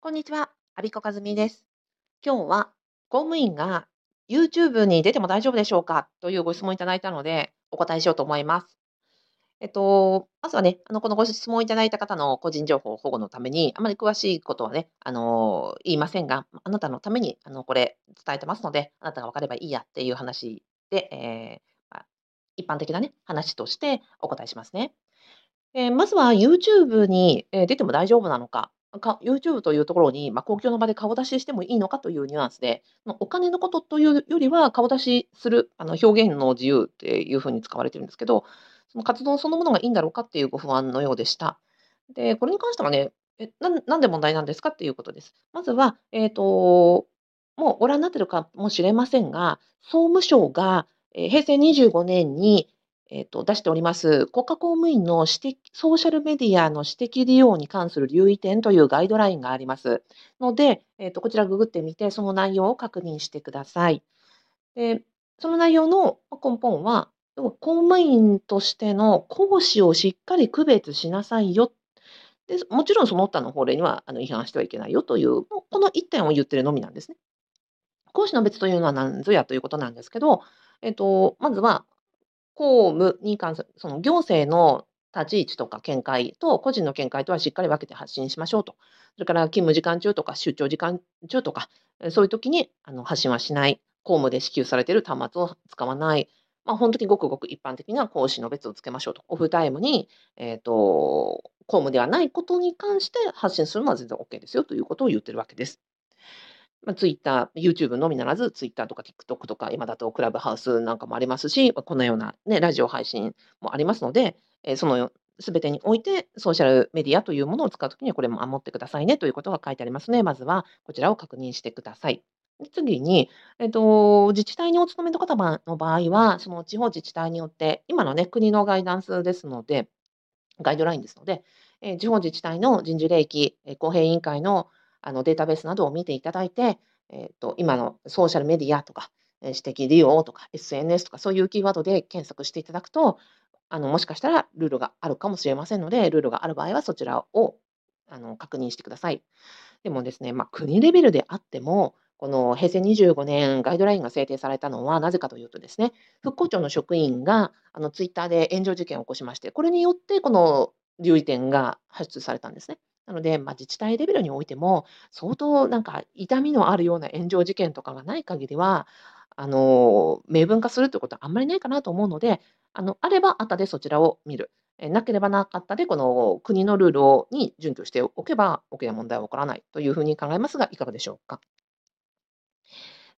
こんにちは、アビコカズミです。今日は公務員が YouTube に出ても大丈夫でしょうか？というご質問いただいたのでお答えしようと思います。えっと、まずはね、あの、このご質問いただいた方の個人情報保護のために、あまり詳しいことはね、あの、言いませんが、あなたのために、あの、これ伝えてますので、あなたが分かればいいやっていう話で、えーまあ一般的なね、話としてお答えしますね。えーまずは YouTube に、出ても大丈夫なのか、か YouTube というところに、まあ、公共の場で顔出ししてもいいのかというニュアンスで、お金のことというよりは、顔出しするあの表現の自由っていうふうに使われてるんですけど、その活動そのものがいいんだろうかっていうご不安のようでした。で、これに関してはね、えなんなんで問題なんですかっていうことです。まずは、えっ、と、もうご覧になってるかもしれませんが、総務省が、えー平成25年に、えー、と出しております国家公務員の指摘ソーシャルメディアの指摘利用に関する留意点というガイドラインがありますので、えー、とこちらググってみてその内容を確認してください。でその内容の根本は公務員としての講師をしっかり区別しなさいよでもちろんその他の法令にはあの違反してはいけないよというこの一点を言ってるのみなんですね。講師の別というのは何ぞやということなんですけど、えっと、まずは公務に関する、その行政の立ち位置とか見解と個人の見解とはしっかり分けて発信しましょうと。それから勤務時間中とか出張時間中とか、そういう時にあの発信はしない。公務で支給されている端末を使わない。まあ、本当にごくごく一般的な講師の別をつけましょうと。オフタイムに、えっ、と、公務ではないことに関して発信するのは全然 OK ですよということを言ってるわけです。まあ、Twitter、YouTube のみならず、Twitter とか TikTok とか、今だとクラブハウスなんかもありますし、まあこのような、ね、ラジオ配信もありますので、えーそのすべてにおいてソーシャルメディアというものを使うときには、これも守ってくださいねということが書いてありますので、まずはこちらを確認してください。次に、えっと、自治体にお勤めの方の場合は、その地方自治体によって、今のね、国のガイダンスですので、ガイドラインですので、えー地方自治体の人事例記、えー公平委員会のあのデータベースなどを見ていただいて、えー、と今のソーシャルメディアとか、えー指摘利用とか SNS とかそういうキーワードで検索していただくとあのもしかしたらルールがあるかもしれませんのでルールがある場合はそちらをあの確認してください。でもですね、まあ、国レベルであってもこの平成25年ガイドラインが制定されたのはなぜかというとですね復興庁の職員があのツイッターで炎上事件を起こしましてこれによってこの留意点が発出されたんですね。なので、まあ、自治体レベルにおいても相当なんか痛みのあるような炎上事件とかがない限りは、あの、明文化するということはあんまりないかなと思うので、あの、あれば後でそちらを見る。えなければなかったで、この国のルールをに準拠しておけば、大きな問題は起こらないというふうに考えますが、いかがでしょうか。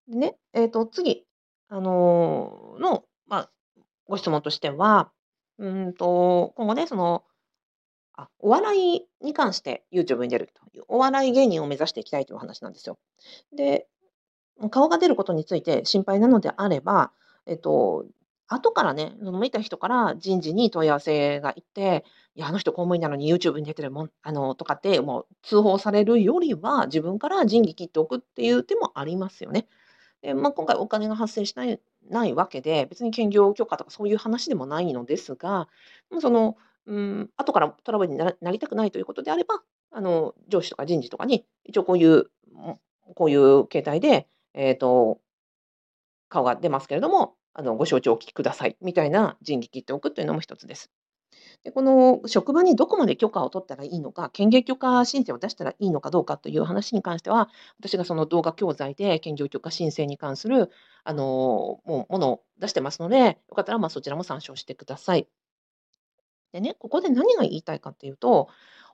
ね、えっと、次、あのの、まあ、ご質問としては、うんと、今後ね、その、あ、お笑いに関して YouTube に出るという、お笑い芸人を目指していきたいという話なんですよ。で、顔が出ることについて心配なのであれば、えっと、後からね、その見た人から人事に問い合わせがいって、いや、あの人公務員なのに YouTube に出てるもん、あの、とかって、もう通報されるよりは、自分から仁義切っておくっていう手もありますよね。で、まあ、今回お金が発生しないないわけで、別に兼業許可とかそういう話でもないのですが、その、うん、後からトラブルになりたくないということであれば、あの、上司とか人事とかに、一応こういう、こういう形態で、えっと、顔が出ますけれども、あの、ご承知お聞きくださいみたいな仁義切っておくというのも一つです。で、この職場にどこまで許可を取ったらいいのか、兼業許可申請を出したらいいのかどうかという話に関しては、私がその動画教材で兼業許可申請に関する、あの、もうものを出してますので、よかったらまあそちらも参照してください。でね、ここで何が言いたいかっていうと、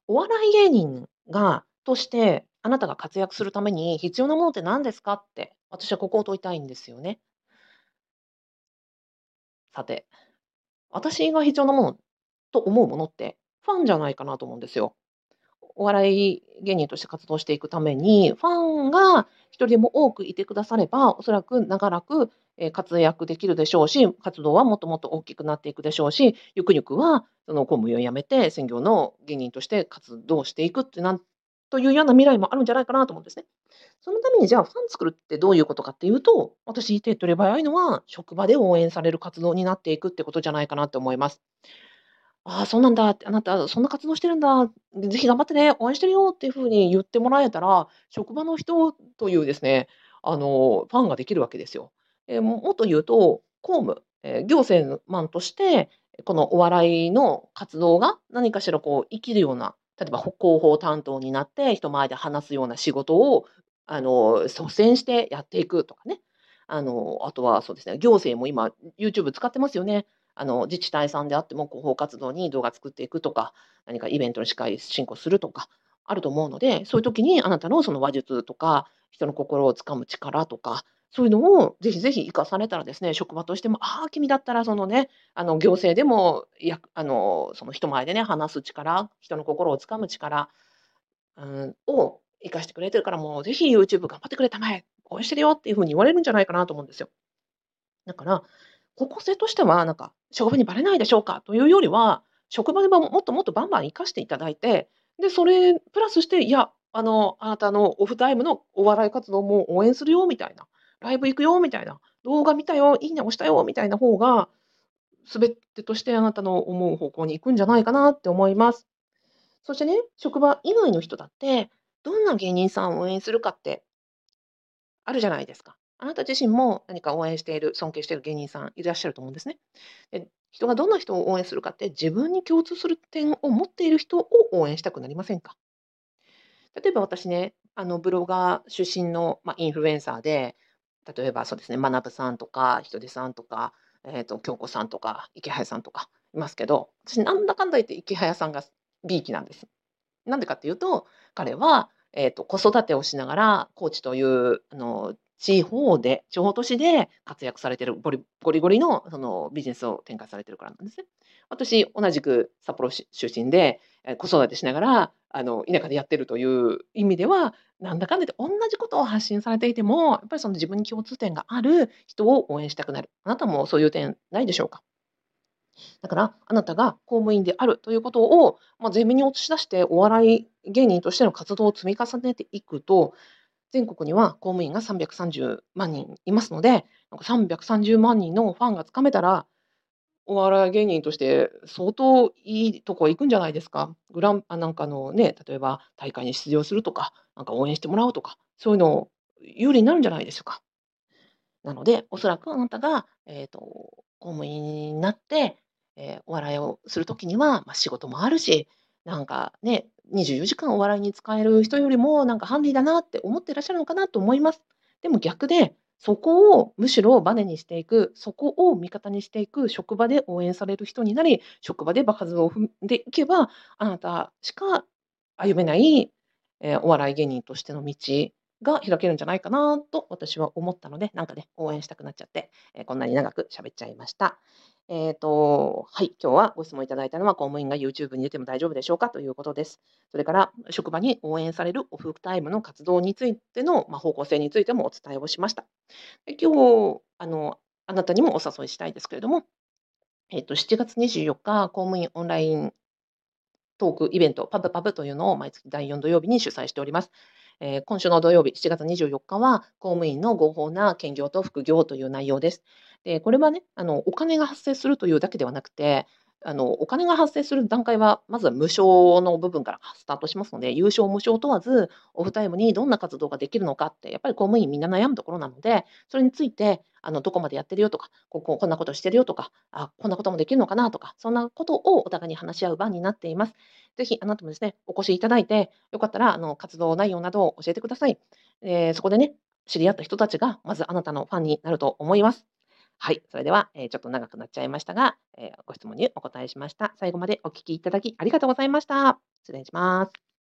お笑い芸人がとしてあなたが活躍するために必要なものって何ですかって、私はここを問いたいんですよね。さて、私が必要なものと思うものって、ファンじゃないかなと思うんですよ。お笑い芸人として活動していくために、ファンが一人でも多くいてくだされば、おそらく長らく、活躍できるでしょうし、活動はもっともっと大きくなっていくでしょうし、ゆくゆくはその公務員を辞めて、専業の芸人として活動していくってなんというような未来もあるんじゃないかなと思うんですね。そのためにじゃあファン作るってどういうことかっていうと、私手っ取り早いのは、職場で応援される活動になっていくってことじゃないかなと思います。「ああ、そうなんだ」って、「あなたそんな活動してるんだ、ぜひ頑張ってね、応援してるよ」っていう風に言ってもらえたら、職場の人というですね、あの、ファンができるわけですよ。え、ももっと言うと、公務、え、行政マンとして、このお笑いの活動が何かしらこう生きるような、例えば、広報担当になって人前で話すような仕事を、あの、率先してやっていくとかね。あの、あとはそうですね、行政も今 YouTube 使ってますよね。あの、自治体さんであっても広報活動に動画作っていくとか、何かイベントの司会進行するとか、あると思うので、そういう時にあなたのその話術とか、人の心を掴む力とか、そういうのをぜひぜひ活かされたらですね、職場としても、ああ、君だったらそのね、あの、行政でも、やあの、その人前でね、話す力、人の心を掴む力、うん、を活かしてくれてるから、もうぜひ YouTube 頑張ってくれたまえ、応援してるよっていう風に言われるんじゃないかなと思うんですよ。だから、方向性としては、なんか、職場にバレないでしょうかというよりは、職場でばもっともっとバンバン活かしていただいて、で、それプラスして、いや、あの、あなたのオフタイムのお笑い活動も応援するよみたいな、ライブ行くよみたいな、動画見たよ、いいね押したよみたいな方が、全てとしてあなたの思う方向に行くんじゃないかなって思います。そしてね、職場以外の人だって、どんな芸人さんを応援するかってあるじゃないですか。あなた自身も何か応援している、尊敬している芸人さんいらっしゃると思うんですね。で、人がどんな人を応援するかって、自分に共通する点を持っている人を応援したくなりませんか？例えば私ね、あの、ブロガー出身の、まあ、インフルエンサーで、例えばそうですね、まなぶさんとか、ひとでさんとか、えっと、京子さんとか、池早さんとかいますけど、私なんだかんだ言って池早さんがびいきなんです。なんでかっていうと、彼は、えっと、子育てをしながら、高知という、あの、地方で地方都市で活躍されてる、ゴリゴリゴリのそのビジネスを展開されてるからなんですね。私、同じく札幌出身で、え、子育てしながら、あの、田舎でやってるという意味では、なんだかんだ言っておんなじことを発信されていても、やっぱりその自分に共通点がある人を応援したくなる。あなたもそういう点ないでしょうか？だから、あなたが公務員であるということを、まあ、前面に押し出して、お笑い芸人としての活動を積み重ねていくと、全国には公務員が330万人いますので、なんか330万人のファンがつかめたら、お笑い芸人として相当いいとこ行くんじゃないですか？グランあ、なんかのね、例えば大会に出場するとか、なんか応援してもらうとか、そういうの有利になるんじゃないでしょうか？なので、おそらくあなたが、えっと、公務員になって、え、お笑いをする時には、ま、仕事もあるし、なんかね、24時間お笑いに使える人よりも、なんかハンディだなって思ってらっしゃるのかなと思います。でも逆で、そこをむしろバネにしていく、そこを味方にしていく、職場で応援される人になり、職場で場数を踏んでいけば、あなたしか歩めない、え、お笑い芸人としての道が開けるんじゃないかなと私は思ったので、なんかね、応援したくなっちゃって、え、こんなに長く喋っちゃいました。えっと、はい、今日はご質問いただいたのは、公務員が YouTube に出ても大丈夫でしょうかということです。それから、職場に応援されるオフタイムの活動についての、ま、方向性についてもお伝えをしました。で、今日、あの、あなたにもお誘いしたいですけれども、えっと、7月24日、公務員オンライントークイベント、パブパブというのを毎月第4土曜日に主催しております。え、今週の土曜日、7月24日は、公務員の合法な兼業と副業という内容です。で、これはね、あの、お金が発生するというだけではなくて、あの、お金が発生する段階は、まずは無償の部分からスタートしますので、有償無償問わず、オフタイムにどんな活動ができるのかって、やっぱり公務員みんな悩むところなので、それについて、あの、どこまでやってるよとか、こここんなことしてるよとか、あ、こんなこともできるのかなとか、そんなことをお互いに話し合う場になっています。ぜひあなたもですね、お越しいただいて、よかったら、あの、活動内容などを教えてください。え、そこでね、知り合った人たちが、まずあなたのファンになると思います。はい、それでは、え、ちょっと長くなっちゃいましたが、え、ご質問にお答えしました。最後までお聞きいただきありがとうございました。失礼します。